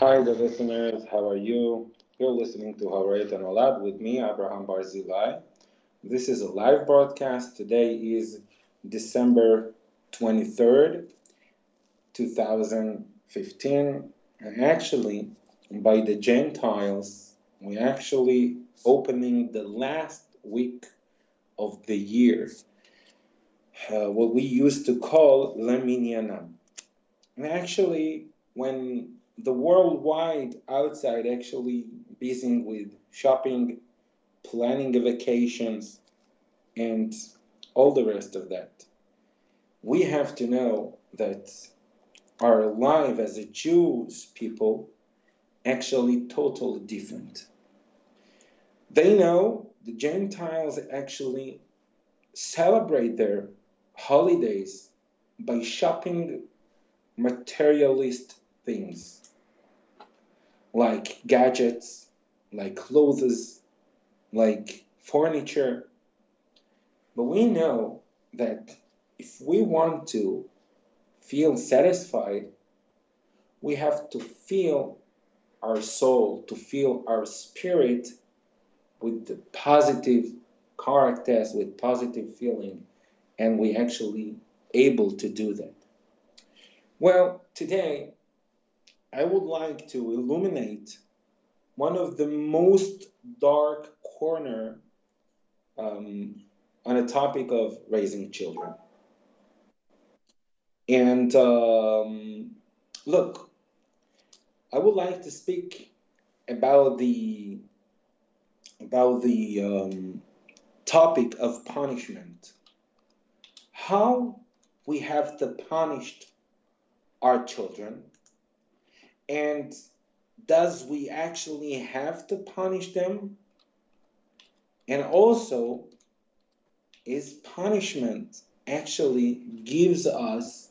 Hi, the listeners. How are you? You're listening to Harayat and with me, Abraham Barzilai. This is a live broadcast. Today is December 23rd, 2015. And actually, by the Gentiles, we're actually opening the last week of the year, uh, what we used to call Leminyanam. And actually, when the worldwide outside actually busy with shopping, planning vacations, and all the rest of that. We have to know that our life as a Jews people actually totally different. They know the Gentiles actually celebrate their holidays by shopping materialist things like gadgets, like clothes, like furniture. But we know that if we want to feel satisfied, we have to feel our soul, to feel our spirit with the positive characters, with positive feeling, and we actually able to do that. Well, today I would like to illuminate one of the most dark corner um, on a topic of raising children. And um, look, I would like to speak about the about the um, topic of punishment. How we have to punish our children and does we actually have to punish them? And also, is punishment actually gives us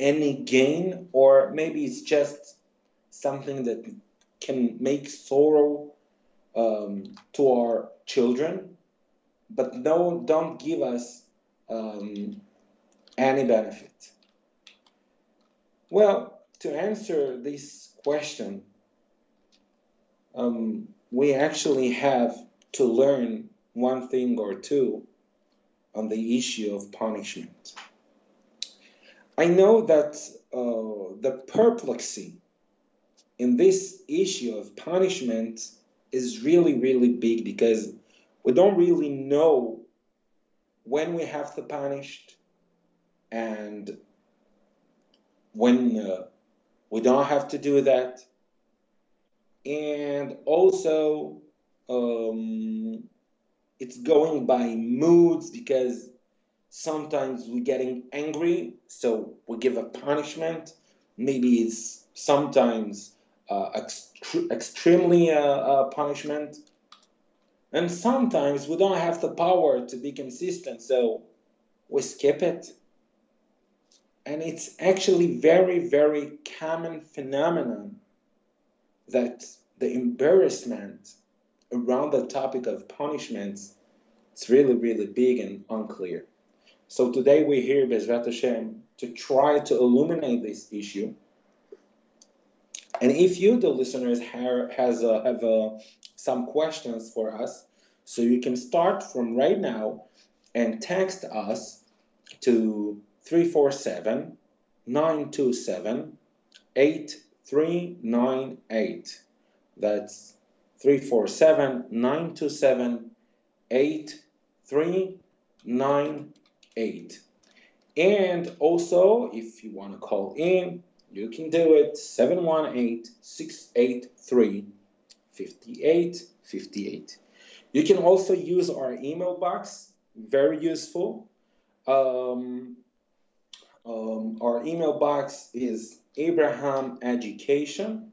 any gain, or maybe it's just something that can make sorrow um, to our children, but no, don't give us um, any benefit? Well, to answer this question, um, we actually have to learn one thing or two on the issue of punishment. I know that uh, the perplexity in this issue of punishment is really, really big because we don't really know when we have to punish and when uh, we don't have to do that. And also, um, it's going by moods because sometimes we're getting angry, so we give a punishment. Maybe it's sometimes uh, ext- extremely uh, uh, punishment. And sometimes we don't have the power to be consistent, so we skip it and it's actually very very common phenomenon that the embarrassment around the topic of punishments is really really big and unclear. So today we're here Bezrat Hashem to try to illuminate this issue. And if you the listeners have has uh, have uh, some questions for us so you can start from right now and text us to 347 927 8398. That's 347 927 8398. And also, if you want to call in, you can do it 718 683 5858. You can also use our email box, very useful. Um, um, our email box is abrahameducation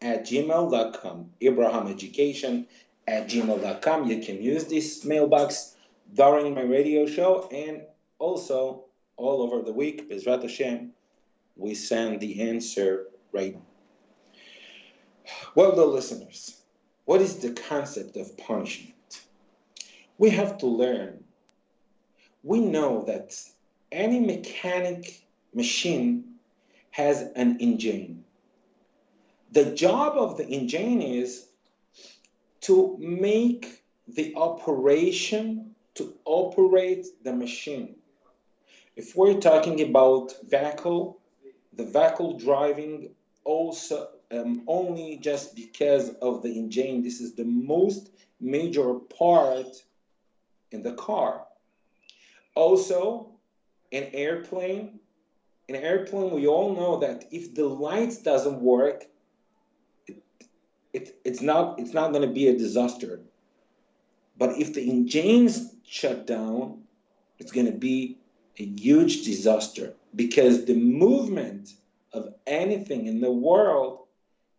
at gmail.com. Abrahameducation at gmail.com. You can use this mailbox during my radio show and also all over the week. Bezrat Hashem, we send the answer right. Well, the listeners, what is the concept of punishment? We have to learn. We know that any mechanic machine has an engine. The job of the engine is to make the operation to operate the machine. If we're talking about vehicle, the vehicle driving also um, only just because of the engine. This is the most major part in the car. Also, an airplane. An airplane, we all know that if the lights doesn't work, it, it, it's not it's not going to be a disaster. But if the engines shut down, it's going to be a huge disaster because the movement of anything in the world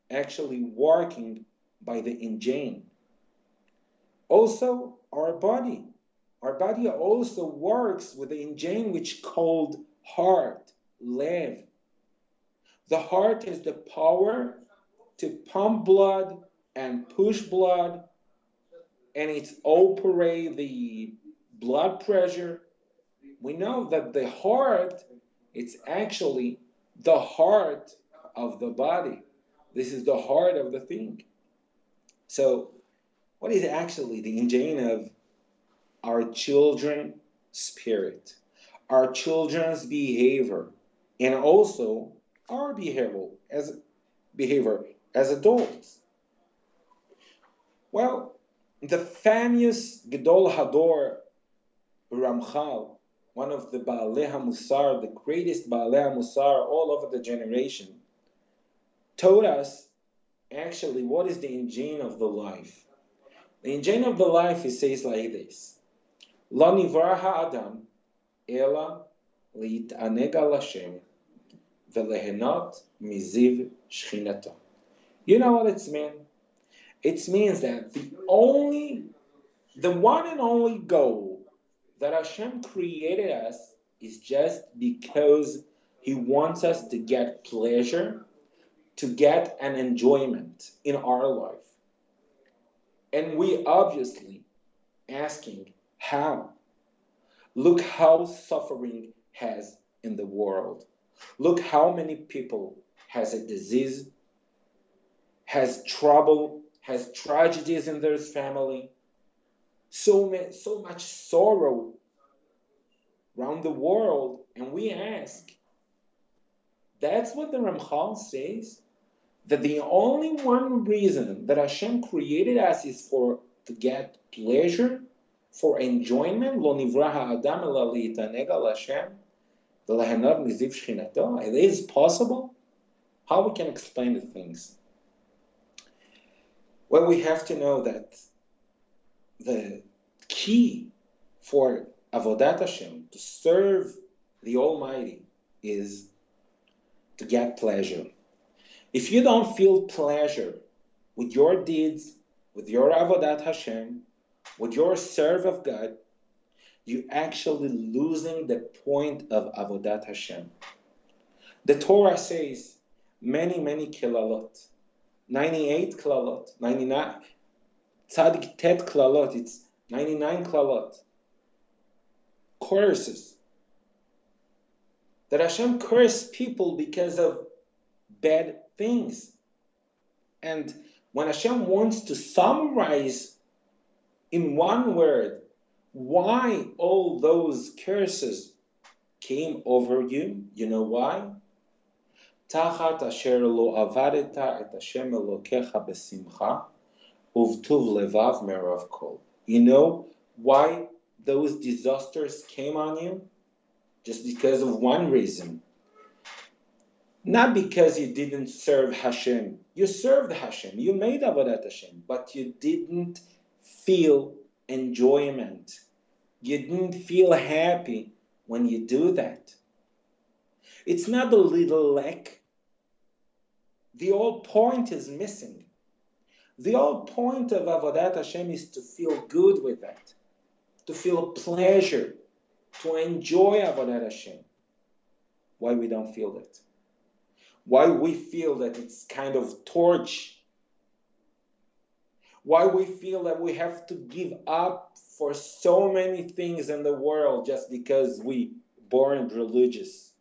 actually working by the engine. Also, our body. Our body also works with the engine which called heart, lev. The heart is the power to pump blood and push blood, and it operate the blood pressure. We know that the heart, it's actually the heart of the body. This is the heart of the thing. So, what is actually the engine of our children's spirit, our children's behavior, and also our behavior as behavior as adults? Well, the famous Gedol Hador Ramchal, one of the Baalei HaMusar, the greatest Baalei HaMusar all over the generation, told us actually what is the engine of the life. The engine of the life, he says like this. לא נברא האדם אלא להתענג על השם וליהנות מזיו שכינתו. You know what it means? It means that the only, the one and only goal that Hashem created us is just because He wants us to get pleasure to get an enjoyment in our life. And we obviously asking how. Look how suffering has in the world. Look how many people has a disease, has trouble, has tragedies in their family, so, many, so much sorrow around the world. And we ask, that's what the Ramchal says that the only one reason that Hashem created us is for to get pleasure, for enjoyment. Lo nivra Adam Hashem. It is possible. How we can explain the things? Well, we have to know that the key for avodat Hashem to serve the Almighty is to get pleasure. If you don't feel pleasure with your deeds, with your avodat Hashem, with your serve of God, you actually losing the point of avodat Hashem. The Torah says many, many kilalot, 98 kilalot, 99, tzadik tet kilalot, it's 99 kilalot, curses. That Hashem cursed people because of bad things. And when Hashem wants to summarize in one word why all those curses came over you, you know why? תחת אשר לא עבדת את השם אלוקיך בשמחה ובטוב לבב מרוב כל. You know why those disasters came on you? Just because of one reason. Not because you didn't serve Hashem. You served Hashem. You made Avodat Hashem. But you didn't feel enjoyment. You didn't feel happy when you do that. It's not a little lack. The whole point is missing. The whole point of Avodat Hashem is to feel good with that, to feel pleasure, to enjoy Avodat Hashem. Why we don't feel that? why we feel that it's kind of torch, why we feel that we have to give up for so many things in the world just because we born religious.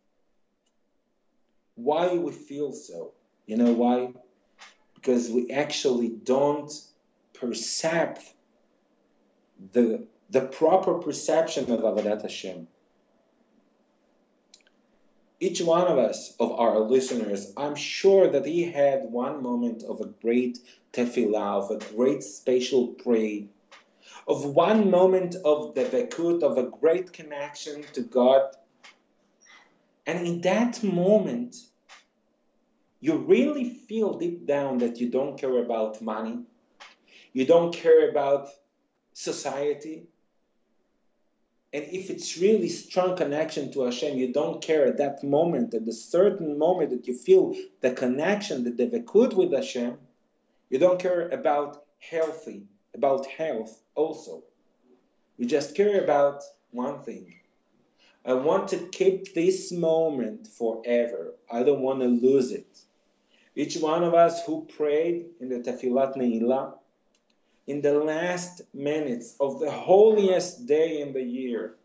Why we feel so? You know why? because we actually don't perceive the, the proper perception of Avodat Hashem. Each one of us, of our listeners, I'm sure that he had one moment of a great tefillah, of a great spatial prayer, of one moment of devekut, of a great connection to God. And in that moment, you really feel deep down that you don't care about money, you don't care about society. And if it's really strong connection to Hashem, you don't care at that moment, at the certain moment that you feel the connection, the devekut with Hashem, you don't care about healthy, about health also. You just care about one thing. I want to keep this moment forever. I don't want to lose it. Each one of us who prayed in the Tefillat Ne'ilah, in the last minutes of the holiest day in the year,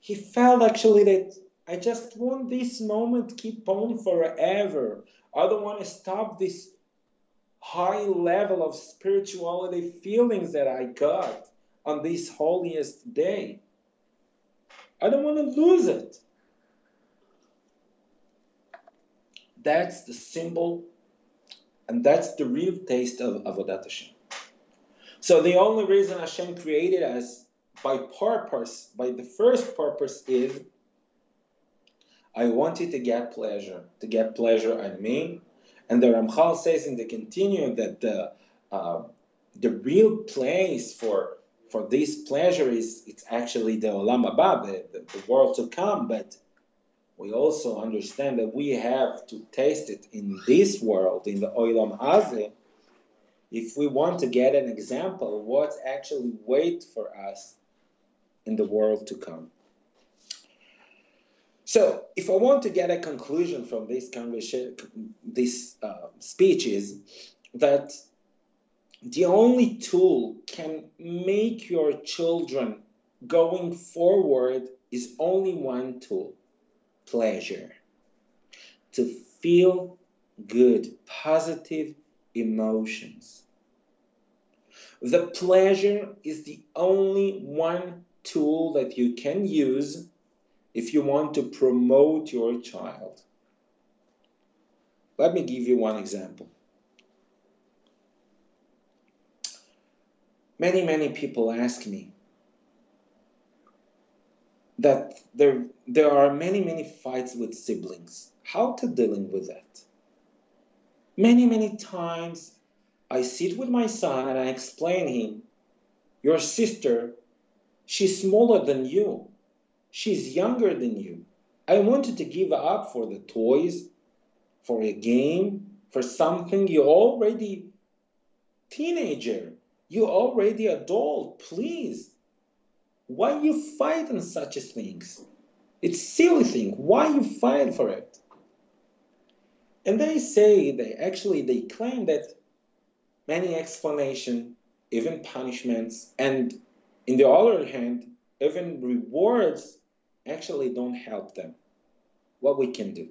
he felt actually that I just want this moment keep on forever. I don't want to stop this high level of spirituality feelings that I got on this holiest day. I don't want to lose it. That's the symbol and that's the real taste of Avodat Hashem. So the only reason Hashem created us by purpose, by the first purpose is I wanted to get pleasure, to get pleasure on me. And the Ramchal says in the continuum that the uh, the real place for for this pleasure is it's actually the Olam Haba, the, the, world to come, but we also understand that we have to taste it in this world, in the Olam Hazeh, if we want to get an example of what's actually wait for us in the world to come. So, if I want to get a conclusion from this conversation, this uh, speech is that the only tool can make your children going forward is only one tool pleasure, to feel good, positive emotions. The pleasure is the only one tool that you can use if you want to promote your child. Let me give you one example. Many, many people ask me, that there there are many many fights with siblings how to dealing with that many many times i sit with my son and i explain him your sister she's smaller than you she's younger than you i wanted to give up for the toys for a game for something you already teenager you already adult please why you fight on such things? It's silly thing. Why you fight for it? And they say they actually they claim that many explanation, even punishments, and in the other hand, even rewards actually don't help them. What we can do.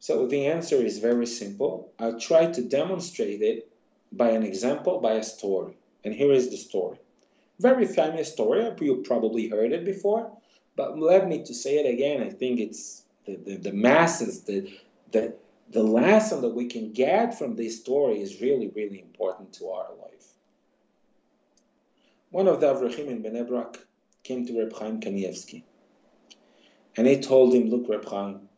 So the answer is very simple. I'll try to demonstrate it by an example, by a story. And here is the story. Very famous story. You probably heard it before, but let me to say it again. I think it's the, the, the masses, the, the, the lesson that we can get from this story is really, really important to our life. One of the Avreichim in Bnei Brak came to Reb Chaim Kanievsky, and he told him, "Look, Reb Chaim,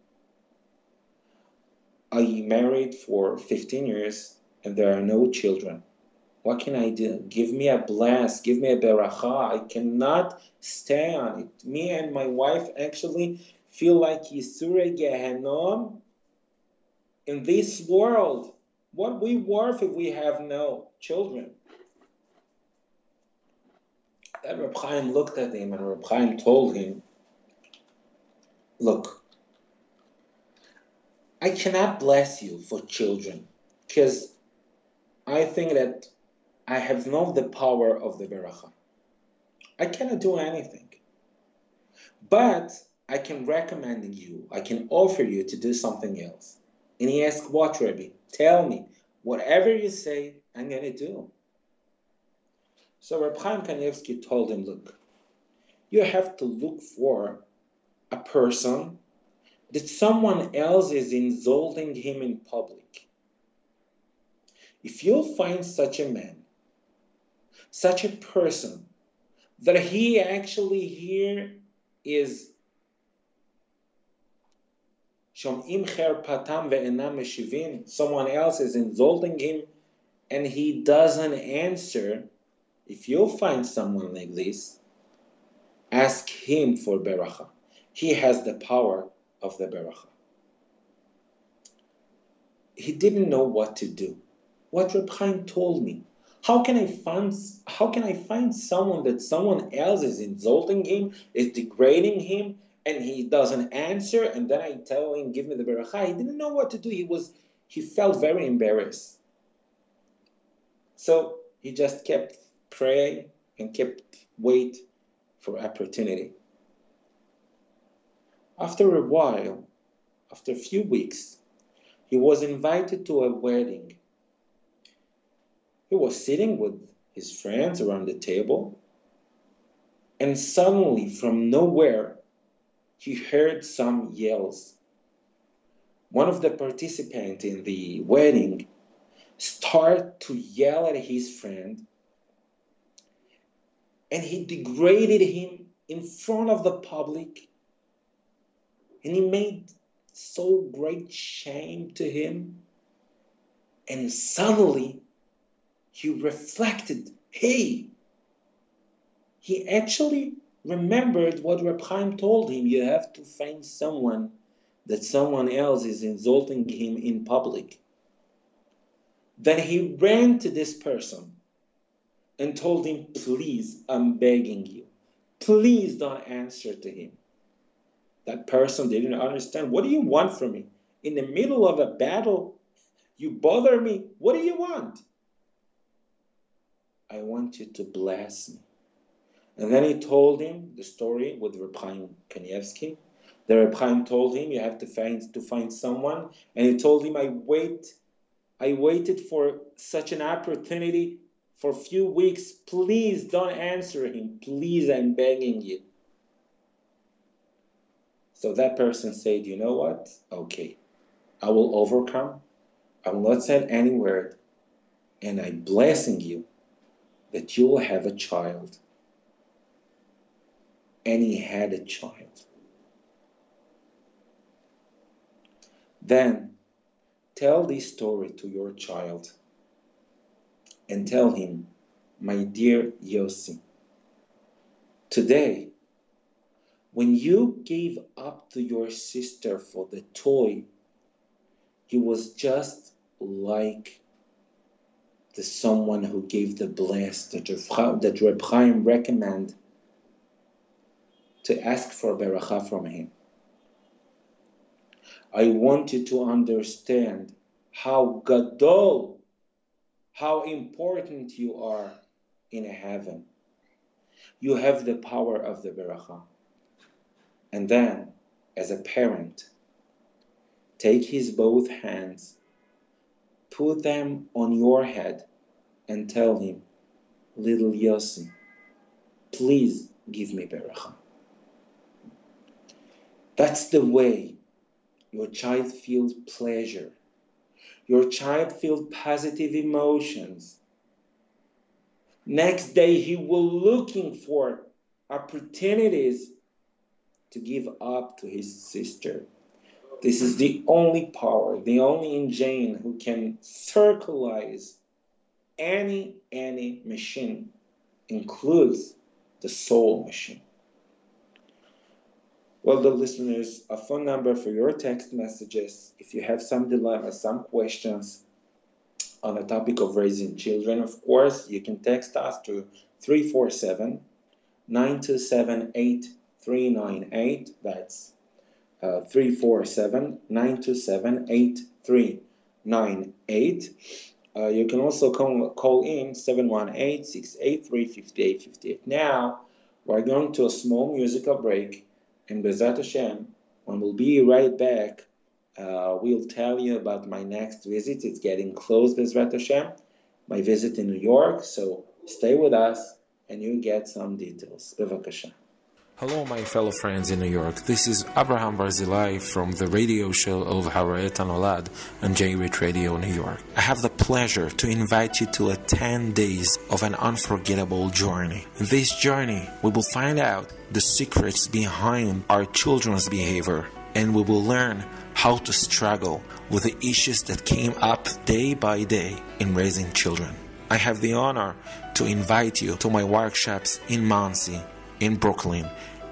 I married for 15 years, and there are no children. What can I do? Give me a blast, give me a beracha. I cannot stand it. Me and my wife actually feel like Yisure Gehenom in this world. What we worth if we have no children? Then Reb Chaim looked at him and Reb Chaim told him, Look, I cannot bless you for children because I think that I have not the power of the beracha. I cannot do anything. But I can recommend you, I can offer you to do something else. And he asked, What, Rebbe? Tell me. Whatever you say, I'm going to do. So Reb Chaim Kanievsky told him, Look, you have to look for a person that someone else is insulting him in public. If you'll find such a man, such a person, that he actually here is someone else is insulting him and he doesn't answer. If you'll find someone like this, ask him for beracha. He has the power of the beracha. He didn't know what to do. What Reb Chaim told me. How can I find how can I find someone that someone else is insulting him, is degrading him, and he doesn't answer, and then I tell him, give me the beracha. He didn't know what to do. He was he felt very embarrassed. So he just kept praying and kept wait for opportunity. After a while, after a few weeks, he was invited to a wedding. He was sitting with his friends around the table, and suddenly, from nowhere, he heard some yells. One of the participants in the wedding started to yell at his friend, and he degraded him in front of the public and he made so great shame to him. And suddenly he reflected, hey, he actually remembered what Reb Chaim told him. You have to find someone that someone else is insulting him in public. Then he ran to this person and told him, Please, I'm begging you, please don't answer to him. That person didn't understand. What do you want from me? In the middle of a battle, you bother me. What do you want? I want you to bless me. And then he told him the story with Reb Chaim Kanievsky. The Reb told him you have to find to find someone, and he told him I wait, I waited for such an opportunity for a few weeks. Please don't answer him. Please, I'm begging you. So that person said, you know what? Okay, I will overcome. I will not say any word. And I'm blessing you that you will have a child. And he had a child. Then tell this story to your child and tell him, my dear Yossi, today when you gave up to your sister for the toy, he was just like the someone who gave the that that Reb Chaim recommend to ask for beracha from him. I want you to understand how gadol, how important you are in heaven. You have the power of the beracha. And then, as a parent, take his both hands, put them on your head, and tell him, Little Yossi, please give me beracha. That's the way your child feels pleasure. Your child feels positive emotions. Next day, he will looking for opportunities to give up to his sister. This is the only power, the only engine who can circularize any any machine, includes the soul machine. Well, the listeners, a phone number for your text messages. If you have some dilemmas, some questions on the topic of raising children, of course, you can text us to 347 927 398. That's uh, 347 927 8398. Uh, you can also call, call in 718 683 5858. Now, we're going to a small musical break, and Bezrat Hashem, and we'll be right back Uh, we'll tell you about my next visit. It's getting close, Bezrat Hashem. My visit in New York. So stay with us and you get some details. Bevakasha. Hello, my fellow friends in New York. This is Abraham Barzilai from the radio show of Harayet Olad on JRoot Radio New York. I have the pleasure to invite you to a 10 days of an unforgettable journey. In this journey, we will find out the secrets behind our children's behavior and we will learn how to struggle with the issues that came up day by day in raising children. I have the honor to invite you to my workshops in Monsey, in Brooklyn,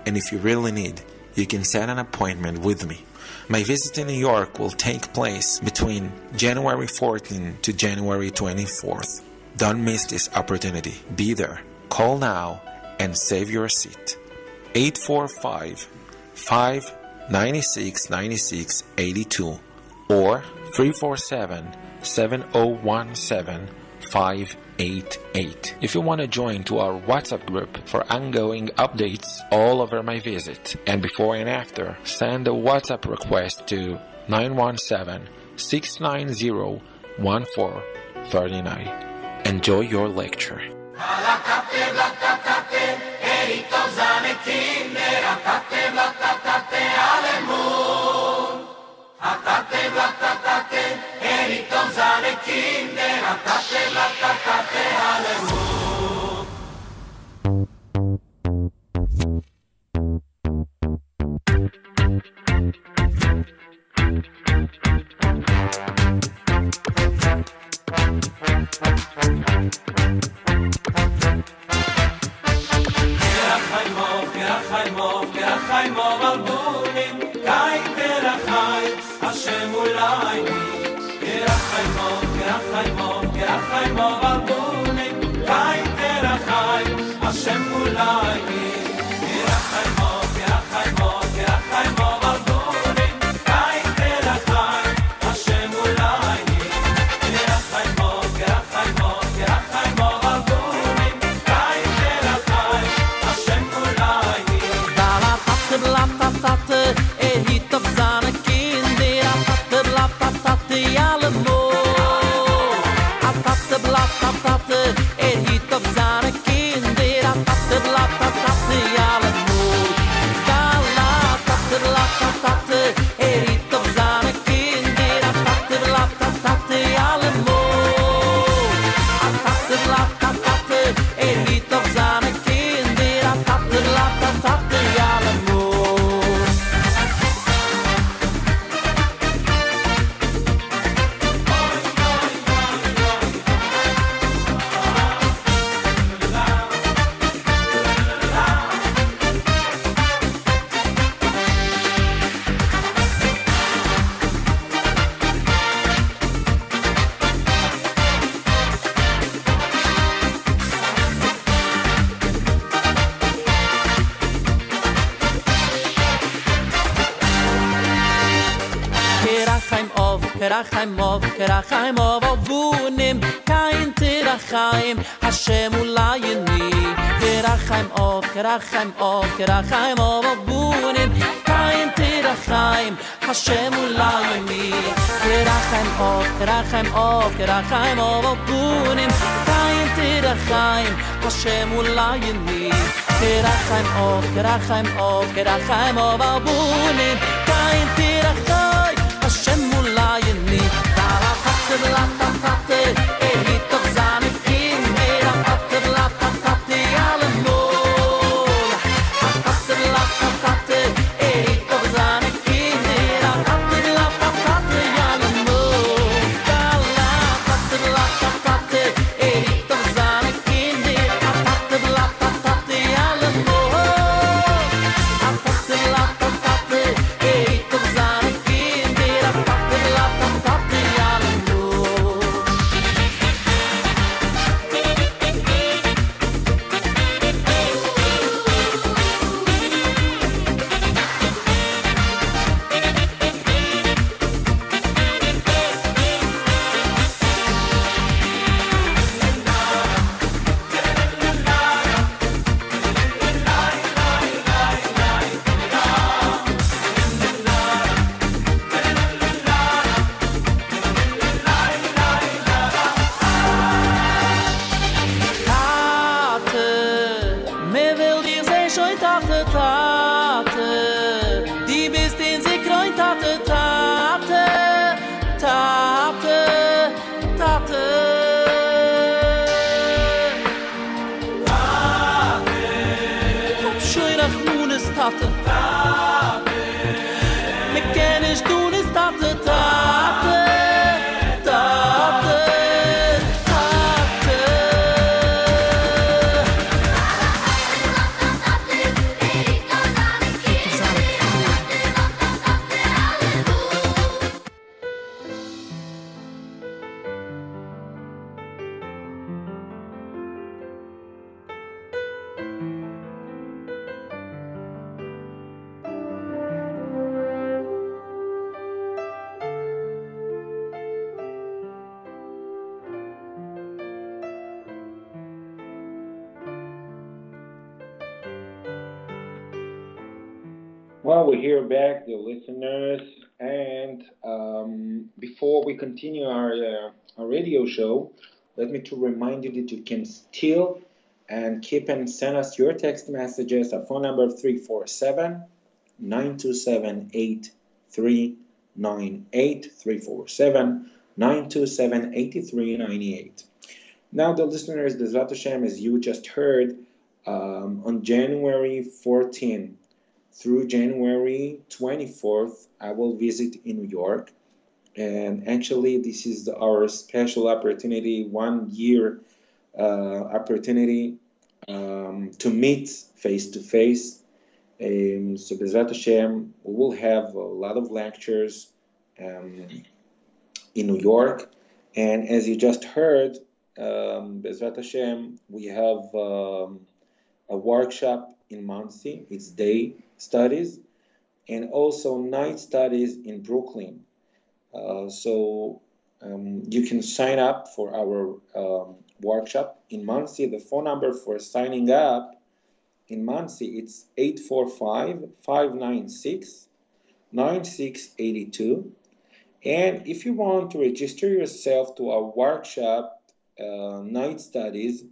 and if you really need, you can set an appointment with me. My visit in New York will take place between January 14 to January 24th. Don't miss this opportunity. Be there. Call now and save your seat. 845 596 96 82 or 347 7017 588. If you want to join to our WhatsApp group for ongoing updates all over my visit and before and after, send a WhatsApp request to 917 690 1439. Enjoy your lecture. פתאום זרקים דרקתה לקקתה הלבו Ach, I'm off, ach, I'm off, ach, Kerachaim lachem och der heim am bunen kein te der hashem ulay mi der heim och der heim och der heim kein te der hashem ulay mi der heim och der heim och der kein Well, we're here back, the listeners, and um, before we continue our, uh, our radio show, let me to remind you that you can still and keep and send us your text messages. at phone number 347 927 8398 347 927 8398. Now, the listeners, Bezrat Hashem, as you just heard, um, on January 14 through January 24th, I will visit in New York. And actually, this is our special opportunity, one year uh, opportunity um, to meet face to face. So, Bezrat Hashem, we will have a lot of lectures um, in New York. And as you just heard, um, Bezrat Hashem, we have um, a workshop in Monsey. It's day studies and also night studies in Brooklyn. Uh, so um, you can sign up for our um, workshop in Monsey. The phone number for signing up in Monsey it's 845-596-9682. And if you want to register yourself to our workshop uh, night studies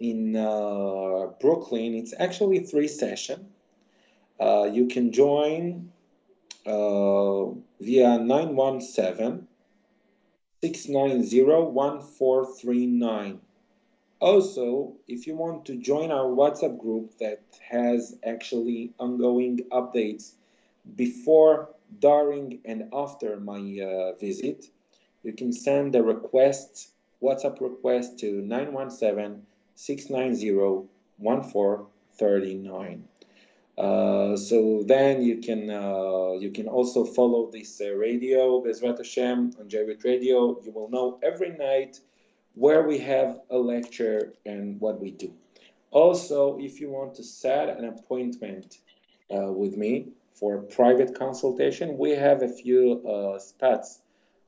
in uh, Brooklyn, it's actually three sessions. Uh, you can join uh, via 917 690 1439. Also, if you want to join our WhatsApp group that has actually ongoing updates before, during, and after my uh, visit, you can send a request, WhatsApp request to 917 690 1439. Uh, so then you can uh, you can also follow this uh, radio Bezrat Hashem on JRoot Radio. You will know every night where we have a lecture and what we do. Also, if you want to set an appointment uh, with me for a private consultation, we have a few uh, spots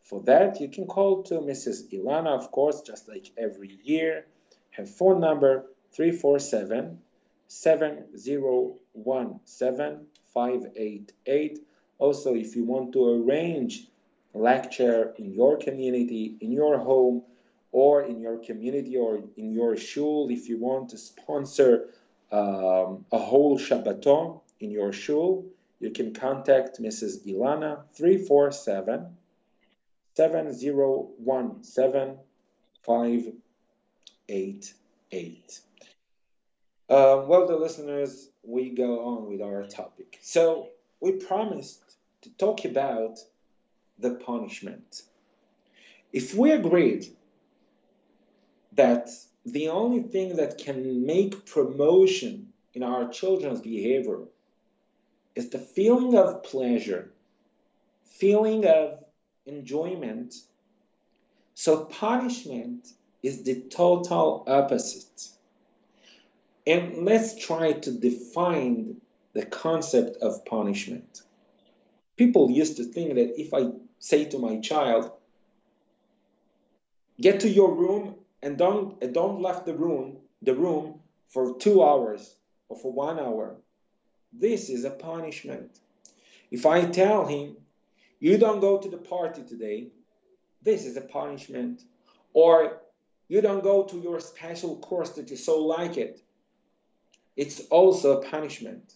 for that. You can call to Mrs. Ilana, of course, just like every year. Her phone number 347 7017588. Also, if you want to arrange a lecture in your community, in your home, or in your community or in your shul, if you want to sponsor um, a whole Shabbaton in your shul, you can contact Mrs. Ilana 347 7017 588. Uh, well, the listeners, we go on with our topic. So, we promised to talk about the punishment. If we agreed that the only thing that can make promotion in our children's behavior is the feeling of pleasure, feeling of enjoyment, so punishment is the total opposite. And let's try to define the concept of punishment. People used to think that if I say to my child, get to your room and don't don't left the room the room for two hours or for one hour, this is a punishment. If I tell him, you don't go to the party today, this is a punishment. Or you don't go to your special course that you so like it, it's also a punishment.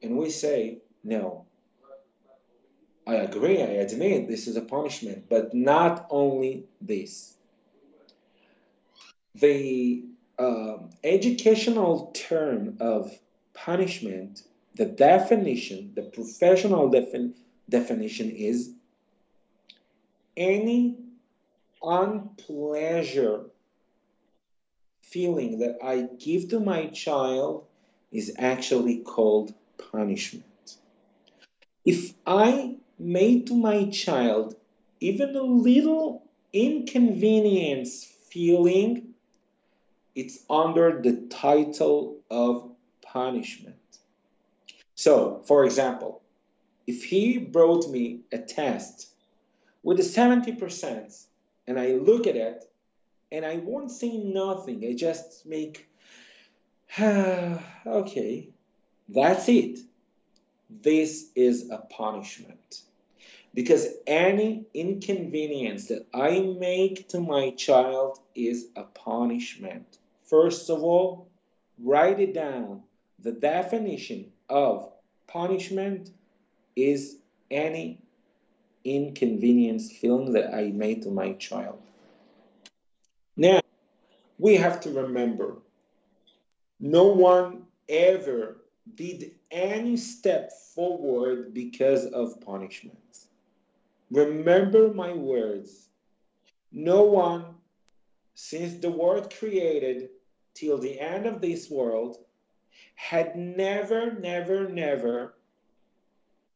And we say, no. I agree, I admit this is a punishment, but not only this. The uh, educational term of punishment, the definition, the professional defin- definition is any unpleasure feeling that I give to my child is actually called punishment. If I made to my child even a little inconvenience feeling, it's under the title of punishment. So, for example, if he brought me a test with a 70% and I look at it and I won't say nothing. I just make, okay, that's it. this is a punishment. Because any inconvenience that I make to my child is a punishment. First of all, write it down. The definition of punishment is any inconvenience feeling that I made to my child. We have to remember no one ever did any step forward because of punishment. Remember my words. No one, since the world created till the end of this world, had never, never, never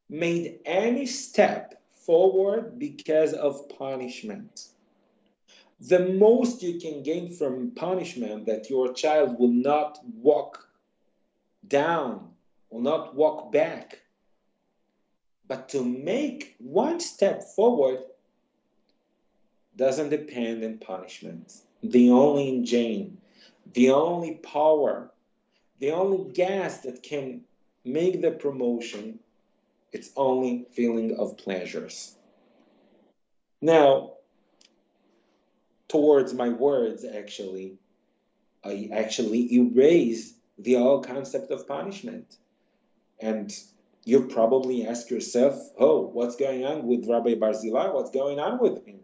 made any step forward because of punishment. The most you can gain from punishment that your child will not walk down, will not walk back. But to make one step forward doesn't depend on punishment. The only engine, the only power, the only gas that can make the promotion, it's only feeling of pleasures. Now, towards my words, actually, I actually erase the whole concept of punishment. And you probably ask yourself, oh, what's going on with Rabbi Barzilai? What's going on with him?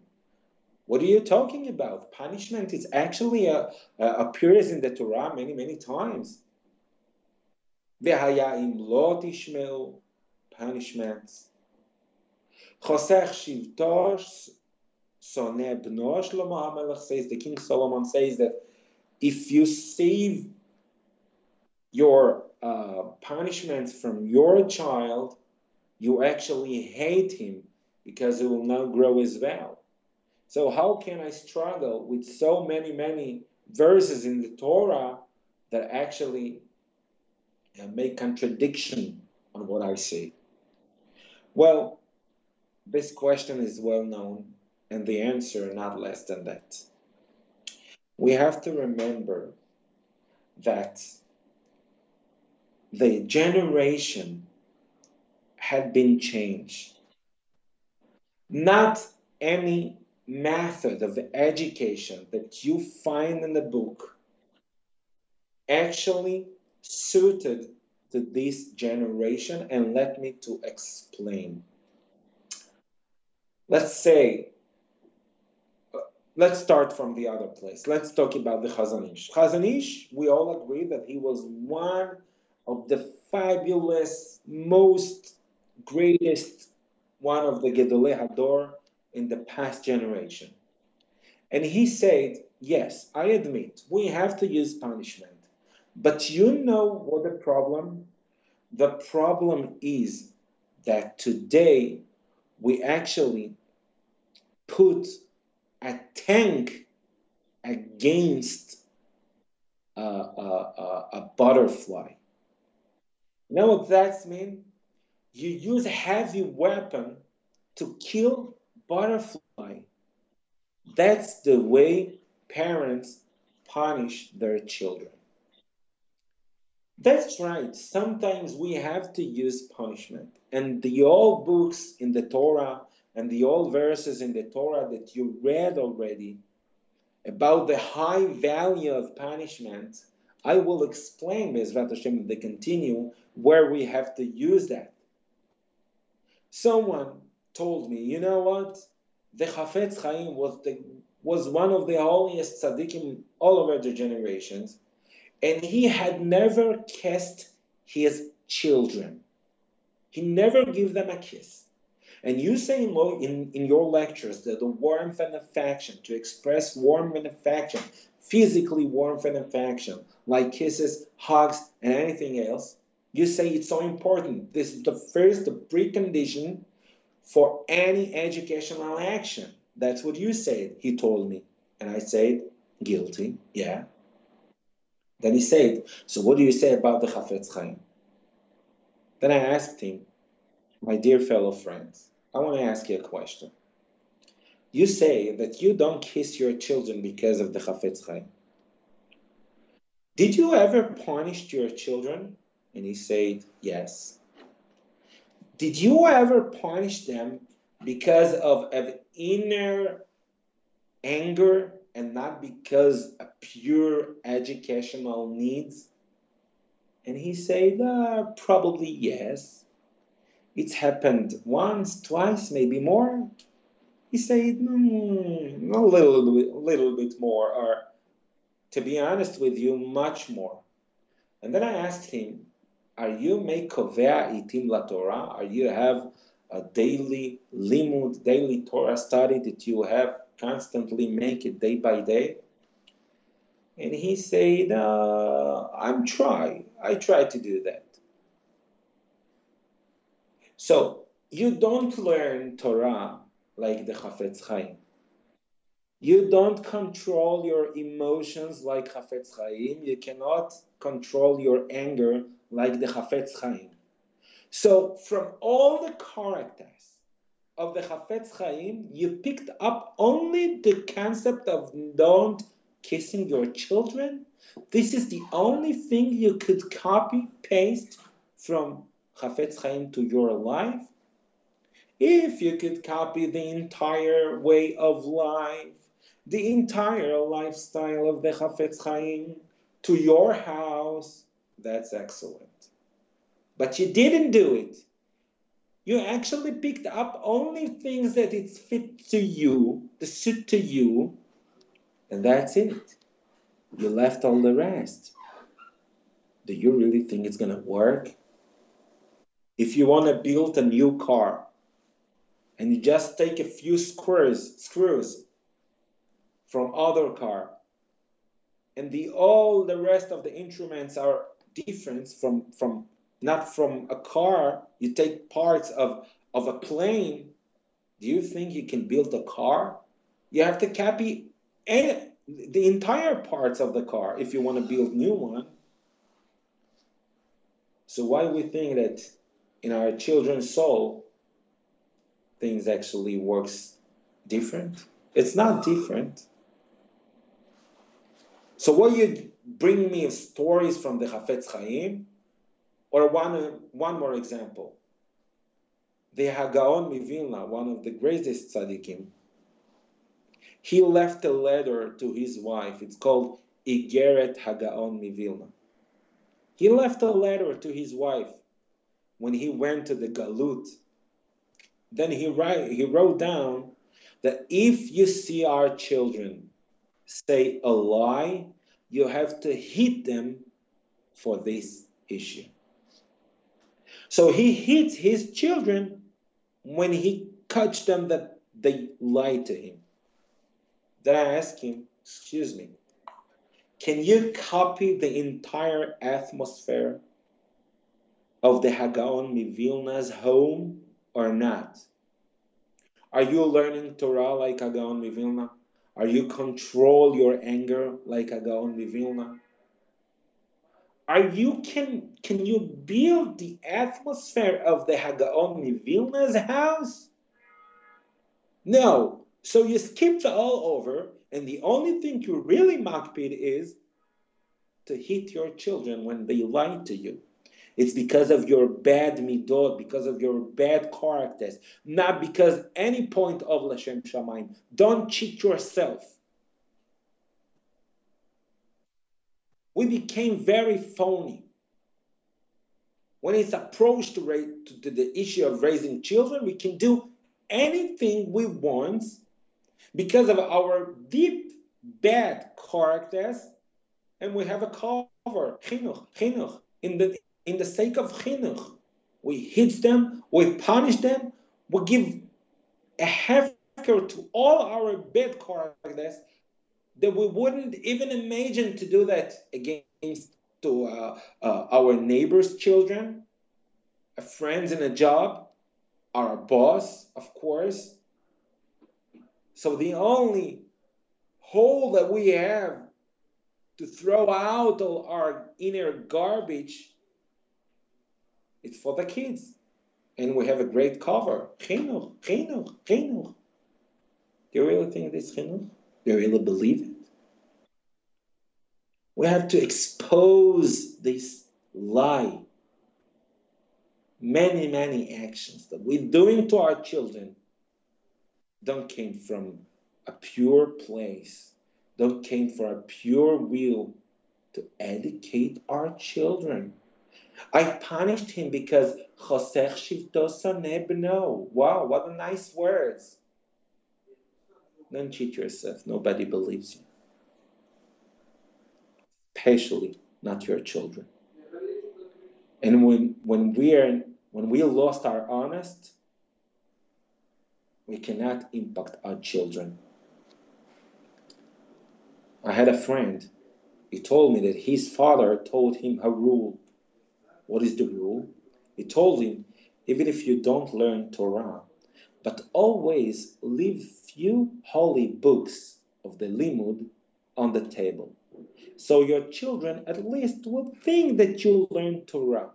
What are you talking about? Punishment is actually a, a, appears in the Torah many, many times. Im lo tishmeu, punishments. Soneh bno Shlomo says, the King Solomon says that if you save your uh, punishment from your child, you actually hate him because he will not grow as well. So, how can I struggle with so many, many verses in the Torah that actually uh, make contradiction on what I say? Well, this question is well known, and the answer not less than that. We have to remember that the generation had been changed. Not any method of education that you find in the book actually suited to this generation and let me to explain let's say let's start from the other place let's talk about the Chazon Ish Chazon Ish we all agree that he was one of the fabulous, most greatest one of the Gedolei Hador in the past generation. And he said, Yes, I admit, we have to use punishment. But you know what the problem? The problem is that today we actually put tank against a, a, a, a butterfly. You know what that means? You use a heavy weapon to kill butterfly. That's the way parents punish their children. That's right. Sometimes we have to use punishment. And the old books in the Torah and the old verses in the Torah that you read already about the high value of punishment I will explain, Bezrat Hashem, if they continue, where we have to use that. Someone told me, you know what? The Chafetz Chaim was, the, was one of the holiest tzaddikim all over the generations, and he had never kissed his children. He never gave them a kiss. And you say in, in, in your lectures that the warmth and affection, to express warmth and affection, physically warmth and affection, like kisses, hugs, and anything else, you say it's so important. This is the first the precondition for any educational action. That's what you said, he told me. And I said, guilty, yeah. Then he said, so what do you say about the Chafetz Chaim? Then I asked him, my dear fellow friends, I want to ask you a question. You say that you don't kiss your children because of the Chafetz Chaim. Did you ever punish your children? And he said, Yes. Did you ever punish them because of an inner anger and not because of pure educational needs? And he said, uh, probably yes. It's happened once, twice, maybe more. He said, mm, a little bit, little bit more, or to be honest with you, much more. And then I asked him, are you make kovea itim la Torah? Are you have a daily limud, daily Torah study that you have constantly make it day by day? And he said, uh, I'm try. I try to do that. So you don't learn Torah like the Chafetz Chaim. You don't control your emotions like Chafetz Chaim. You cannot control your anger like the Chafetz Chaim. So from all the characters of the Chafetz Chaim, you picked up only the concept of don't kissing your children. This is the only thing you could copy paste from Chafetz Chaim to your life. If you could copy the entire way of life, the entire lifestyle of the Chafetz Chaim to your house, that's excellent. But you didn't do it. You actually picked up only things that it's fit to you, the suit to you, and that's it. You left all the rest. Do you really think it's gonna work? If you want to build a new car and you just take a few screws, screws from other car and the all the rest of the instruments are different from from not from a car you take parts of of a plane do you think you can build a car? You have to copy any, the entire parts of the car if you want to build new one. So why we think that in our children's soul things actually works different it's not different so what you bring me stories from the Chafetz Chaim, or one, one more example. The Hagaon Mivilna, one of the greatest tzaddikim, he left a letter to his wife. It's called Igeret Hagaon Mivilna. He left a letter to his wife when he went to the Galut. Then he, write, he wrote down that if you see our children say a lie, you have to hit them for this issue. So he hits his children when he catch them that they lied to him. Then I ask him, excuse me, can you copy the entire atmosphere of the Hagaon Mivilna's home or not? Are you learning Torah like Hagaon Mivilna? Are you control your anger like a Gaon Vilna? Are you can can you build the atmosphere of the Hagaon Vilna's house? No. So you skipped all over, and the only thing you really makpid is to hit your children when they lie to you. It's because of your bad midot, because of your bad characters, not because any point of Lashem Shamaim. Don't cheat yourself. We became very phony. When it's approached to, to, to the issue of raising children, we can do anything we want because of our deep bad characters, and we have a cover, chinuch, chinuch, in the in the sake of chinuch. We hit them, we punish them, we give a hefker to all our bad characters that we wouldn't even imagine to do that against to uh, uh, our neighbors' children, a friends in a job, our boss, of course. So the only hole that we have to throw out all our inner garbage it's for the kids. And we have a great cover. Chinuch, chinuch, chinuch. Do you really think this chinuch? Do you really believe it? We have to expose this lie. many, many actions that we're doing to our children don't came from a pure place, don't came from a pure will to educate our children. I punished him because Chosech Shivto Wow, what a nice words. Don't cheat yourself. Nobody believes you. Especially not your children. And when when we are when we lost our honest, we cannot impact our children. I had a friend. He told me that his father told him a rule. What is the rule? He told him, even if you don't learn Torah, but always leave few holy books of the Limud on the table. So your children at least will think that you learn Torah.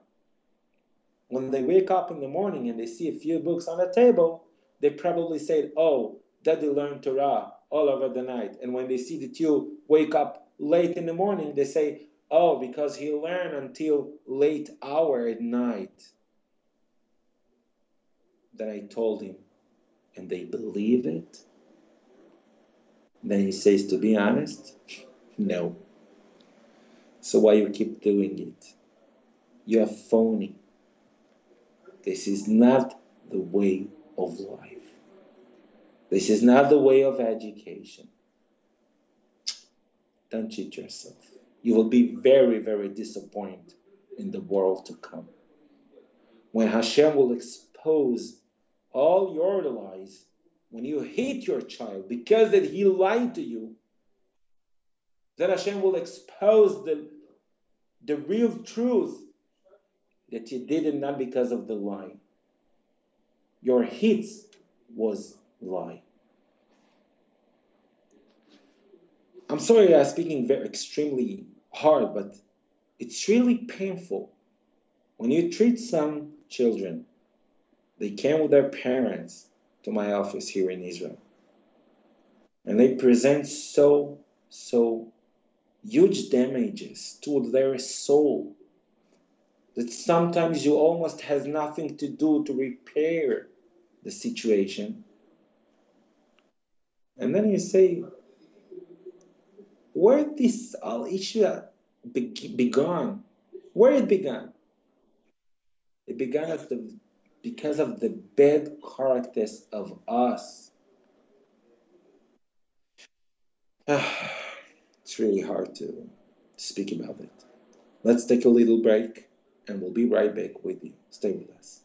When they wake up in the morning and they see a few books on the table, they probably say, Oh, Daddy learned Torah all over the night. And when they see that you wake up late in the morning, they say, Oh, because he learned until late hour at night. Then I told him, and they believe it. Then he says, To be honest, no. So why you keep doing it? You are phony. This is not the way of life. This is not the way of education. Don't cheat yourself. You will be very, very disappointed in the world to come. When Hashem will expose all your lies, when you hate your child because that he lied to you, then Hashem will expose the, the real truth that you did it not because of the lie. Your hate was lie. I'm sorry I'm speaking very extremely hard, but it's really painful when you treat some children. They came with their parents to my office here in Israel, and they present so so huge damages to their soul that sometimes you almost has nothing to do to repair the situation. And then you say, where this all issue began? Where it began? It began at the because of the bad characters of us. it's really hard to speak about it. Let's take a little break and we'll be right back with you. Stay with us.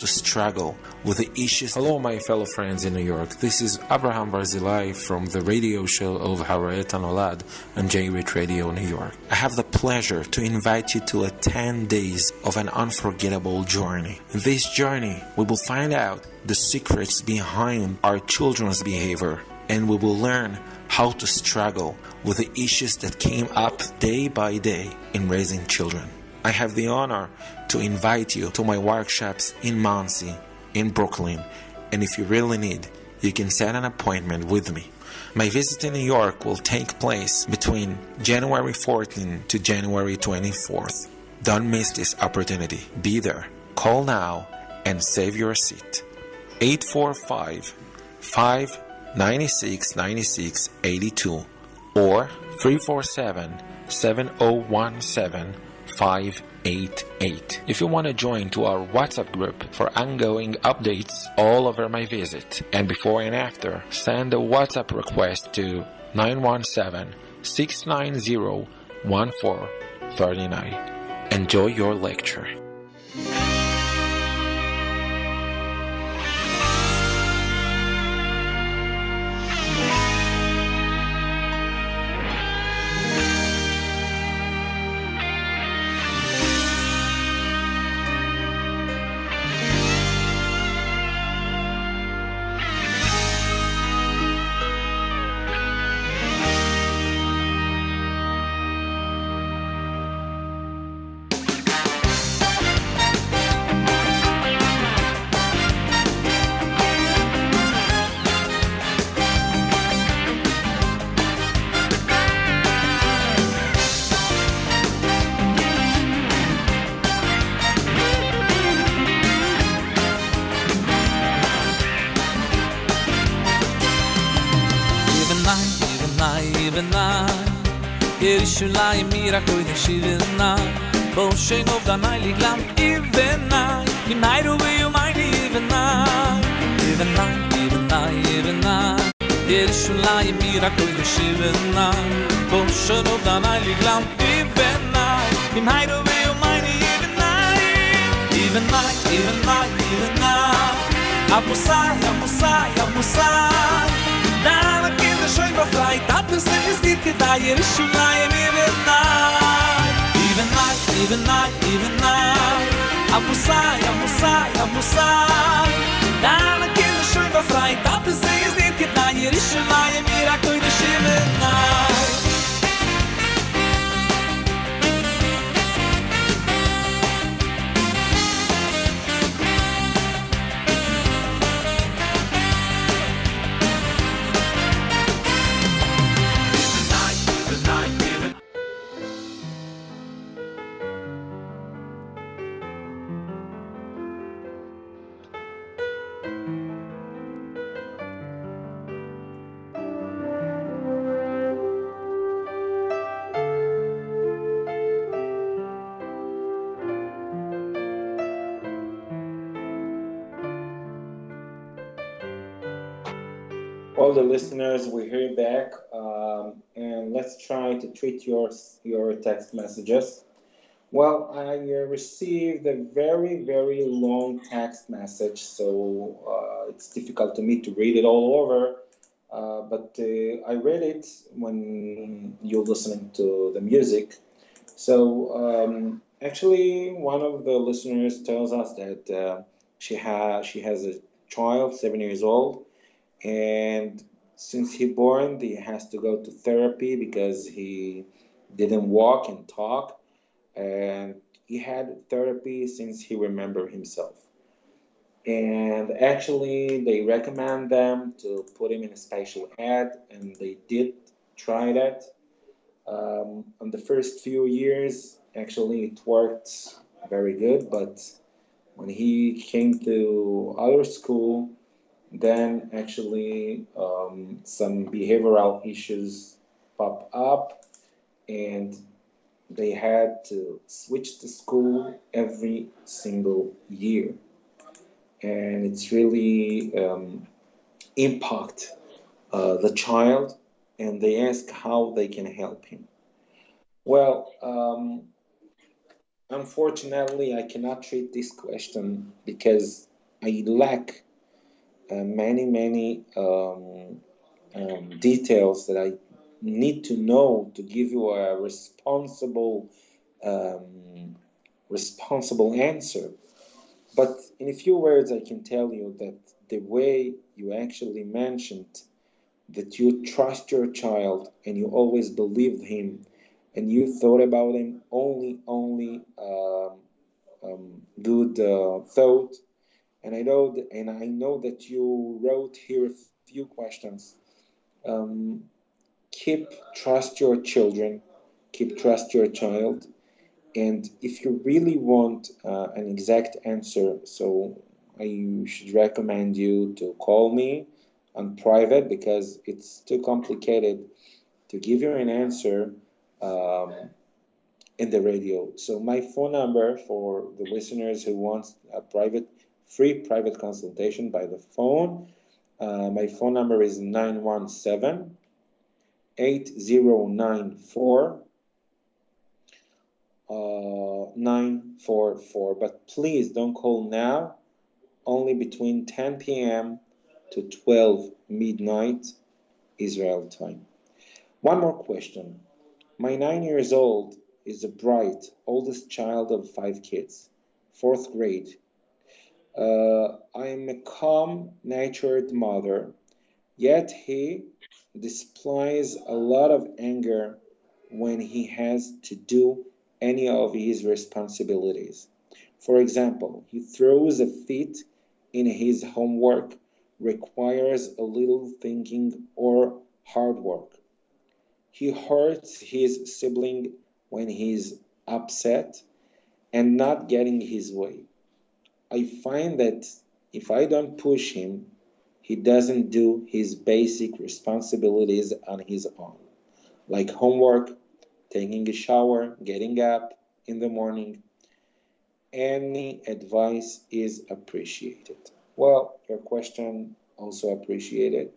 To struggle with the issues. Hello, my fellow friends in New York. This is Abraham Barzilai from the radio show of Haraet Anolad and JRoot Radio New York. I have the pleasure to invite you to a 10 days of an unforgettable journey. In this journey, we will find out the secrets behind our children's behavior and we will learn how to struggle with the issues that came up day by day in raising children. I have the honor to invite you to my workshops in Monsey, in Brooklyn, and if you really need, you can set an appointment with me. My visit in New York will take place between January 14th to January 24th. Don't miss this opportunity. Be there. Call now and save your seat. 845 596 96 82 or 347 7017 588. If you want to join to our WhatsApp group for ongoing updates all over my visit and before and after, send a WhatsApp request to 917 690 1439. Enjoy your lecture. shivna ir shulay mira koy de shivna bol shein ov da nayli glam ir de nay kinay do ivna, ivna might even even ir shulay mira koy de shivna bol shein ov da nayli glam ir de nay kinay do ivna, ivna might even now even apusay apusay apusay der schön befreit dat es sich ist dir gedei ihr ist schon nei mir wird nei even night even night even night. A musa a musa a musa dann a schön befreit hat es sich es dir gedei ihr ist schon nei mir a koide schimmen nei the listeners, we hear back, um, and let's try to treat your your text messages. Well, I uh, received a very very long text message, so uh, it's difficult to me to read it all over. Uh, but uh, I read it when you're listening to the music. So um, actually, one of the listeners tells us that uh, she has she has a child, seven years old, and since he born he has to go to therapy because he didn't walk and talk. And he had therapy since he remember himself. And actually they recommend them to put him in a special ed and they did try that. Um, on the first few years actually it worked very good but when he came to other school then actually um, some behavioral issues pop up and they had to switch the school every single year. And it's really um, impact uh, the child and they ask how they can help him. Well um, unfortunately i cannot treat this question because i lack many many um, um, details that I need to know to give you a responsible um, responsible answer. But in a few words, I can tell you that the way you actually mentioned that you trust your child and you always believed him and you thought about him only only um, um, good uh, thought and I know that, and I know that you wrote here a few questions. Um, keep trust your children, keep trust your child, and if you really want uh, an exact answer, so I should recommend you to call me on private because it's too complicated to give you an answer um, in the radio. So my phone number for the listeners who wants a private free private consultation by the phone. Uh, my phone number is 917 8094 uh, 944. But please don't call now, only between 10 p.m. to 12 midnight Israel time. One more question. My nine years old is the bright oldest child of five kids, fourth grade. Uh, I am a calm natured mother, yet he displays a lot of anger when he has to do any of his responsibilities. For example, he throws a fit in his homework, requires a little thinking or hard work. He hurts his sibling when he's upset and not getting his way. I find that if I don't push him, he doesn't do his basic responsibilities on his own. like homework, taking a shower, getting up in the morning. Any advice is appreciated. Well, your question also appreciated.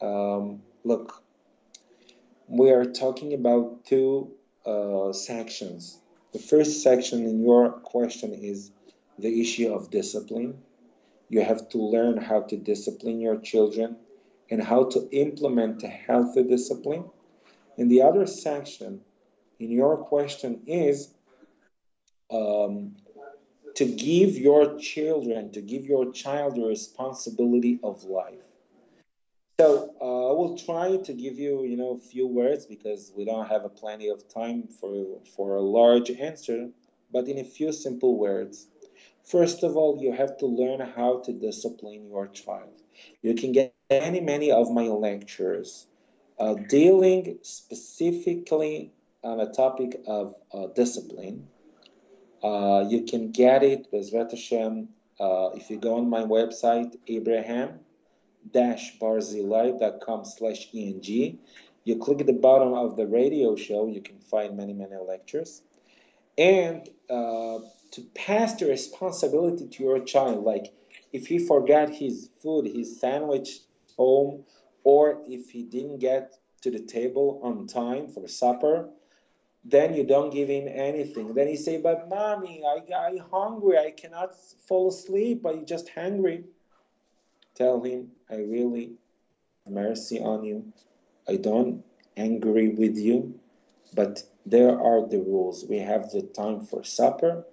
Um, look, we are talking about two uh, sections. The first section in your question is the issue of discipline. You have to learn how to discipline your children and how to implement a healthy discipline. And the other section in your question is um, to give your children, to give your child the responsibility of life. So uh, I will try to give you, you know, a few words because we don't have a plenty of time for for a large answer, but in a few simple words. First of all, you have to learn how to discipline your child. You can get many, many of my lectures uh, dealing specifically on a topic of uh, discipline. Uh, you can get it with Hashem uh, if you go on my website, Abraham barzilai.com slash eng. You click at the bottom of the radio show, you can find many, many lectures. And uh, to pass the responsibility to your child, like if he forgot his food, his sandwich home, or if he didn't get to the table on time for supper, then you don't give him anything. Then he say, but mommy, I, I hungry, I cannot fall asleep, I'm just hungry. Tell him, I really mercy on you. I don't angry with you, but there are the rules. We have the time for supper.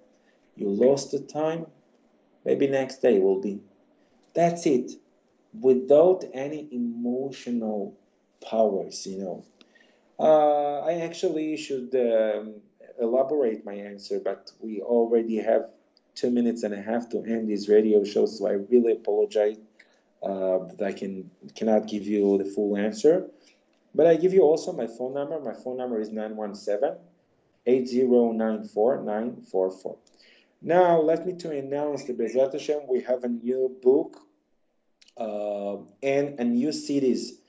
You lost the time. Maybe next day will be. That's it. Without any emotional powers, you know. Uh, I actually should um, elaborate my answer, but we already have two minutes and a half to end this radio show, so I really apologize uh, that I can cannot give you the full answer. But I give you also my phone number. My phone number is 917 8094 944. Now, let me to announce the Bezrat Hashem, we have a new book uh, and a new series.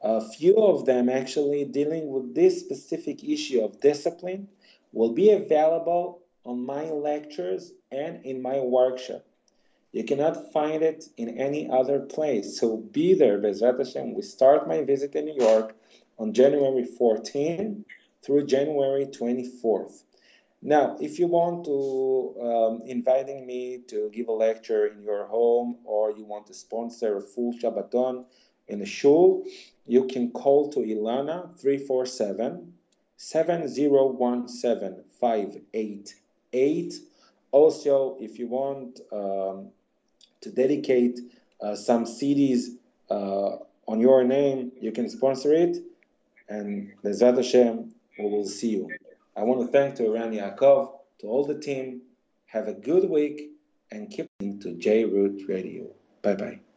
A few of them actually dealing with this specific issue of discipline will be available on my lectures and in my workshop. You cannot find it in any other place. So be there, Bezrat Hashem. We start my visit in New York on January 14 through January 24th. Now, if you want to um, inviting me to give a lecture in your home or you want to sponsor a full Shabbaton in a shul, you can call to Ilana 347 7017 588. Also, if you want um, to dedicate uh, some CDs uh, on your name, you can sponsor it. And Bezrat Hashem, we will see you. I want to thank to Iran Yaakov, to all the team. Have a good week and keep listening to JRoot Radio. Bye bye.